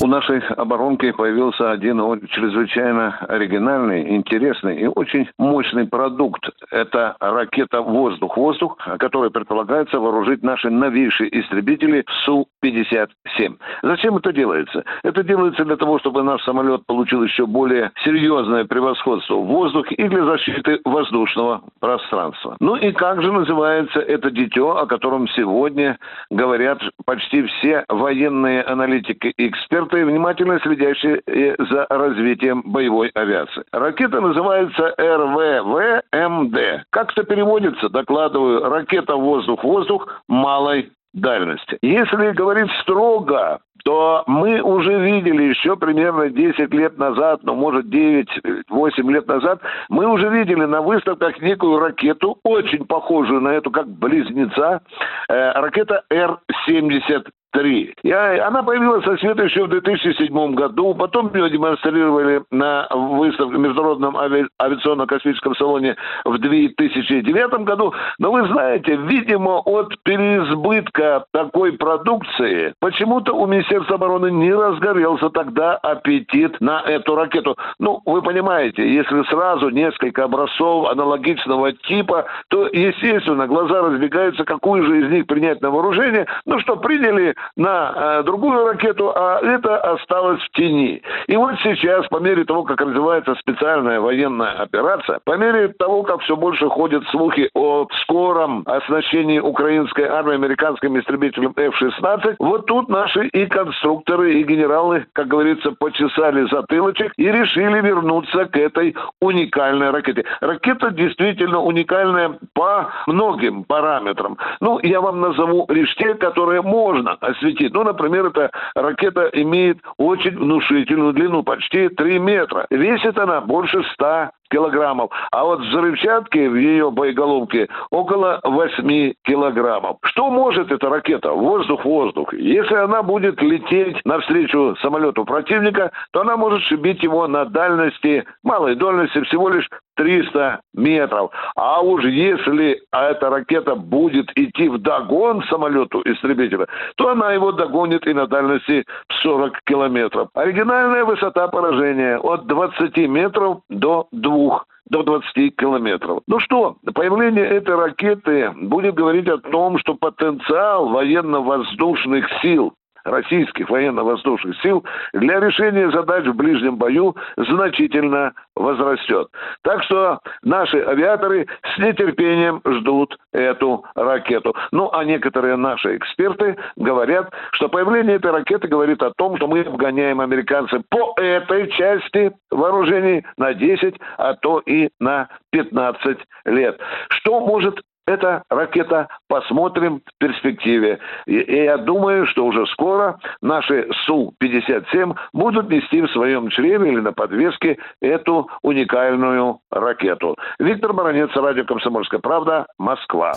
у нашей оборонки появился один чрезвычайно оригинальный, интересный и очень мощный продукт. Это ракета «Воздух-воздух», которая предполагается вооружить наши новейшие истребители Су-57. Зачем это делается? Это делается для того, чтобы наш самолет получил еще более серьезное превосходство в воздухе и для защиты воздушного пространства. Ну и как же называется это дитё, о котором сегодня говорят почти все военные аналитики и эксперты, эксперты, внимательно следящие за развитием боевой авиации. Ракета называется РВВМД. Как это переводится, докладываю, ракета воздух-воздух малой дальности. Если говорить строго, то мы уже видели еще примерно 10 лет назад, ну, может, 9-8 лет назад, мы уже видели на выставках некую ракету, очень похожую на эту, как близнеца, э, ракета Р-70 3. Я, она появилась со света еще в 2007 году, потом ее демонстрировали на выставке в Международном ави... авиационно-космическом салоне в 2009 году. Но вы знаете, видимо, от переизбытка такой продукции почему-то у Министерства обороны не разгорелся тогда аппетит на эту ракету. Ну, вы понимаете, если сразу несколько образцов аналогичного типа, то, естественно, глаза разбегаются, какую же из них принять на вооружение. Ну что, приняли на э, другую ракету, а это осталось в тени. И вот сейчас, по мере того, как развивается специальная военная операция, по мере того, как все больше ходят слухи о скором оснащении украинской армии американским истребителем F-16, вот тут наши и конструкторы, и генералы, как говорится, почесали затылочек и решили вернуться к этой уникальной ракете. Ракета действительно уникальная по многим параметрам. Ну, я вам назову лишь те, которые можно осветить. Ну, например, эта ракета имеет очень внушительную длину, почти 3 метра. Весит она больше 100 килограммов. А вот взрывчатки в ее боеголовке около 8 килограммов. Что может эта ракета? Воздух-воздух. Если она будет лететь навстречу самолету противника, то она может шибить его на дальности, малой дальности всего лишь 300 метров. А уж если эта ракета будет идти в догон самолету истребителя, то она его догонит и на дальности 40 километров. Оригинальная высота поражения от 20 метров до 2 до 20 километров. Ну что, появление этой ракеты будет говорить о том, что потенциал военно-воздушных сил российских военно-воздушных сил для решения задач в ближнем бою значительно возрастет. Так что наши авиаторы с нетерпением ждут эту ракету. Ну, а некоторые наши эксперты говорят, что появление этой ракеты говорит о том, что мы обгоняем американцев по этой части вооружений на 10, а то и на 15 лет. Что может эта ракета посмотрим в перспективе. И, и я думаю, что уже скоро наши Су-57 будут нести в своем чреве или на подвеске эту уникальную ракету. Виктор Баранец, радио «Комсомольская правда», Москва.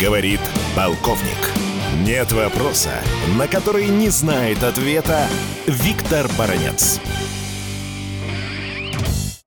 Говорит полковник. Нет вопроса, на который не знает ответа Виктор Баранец.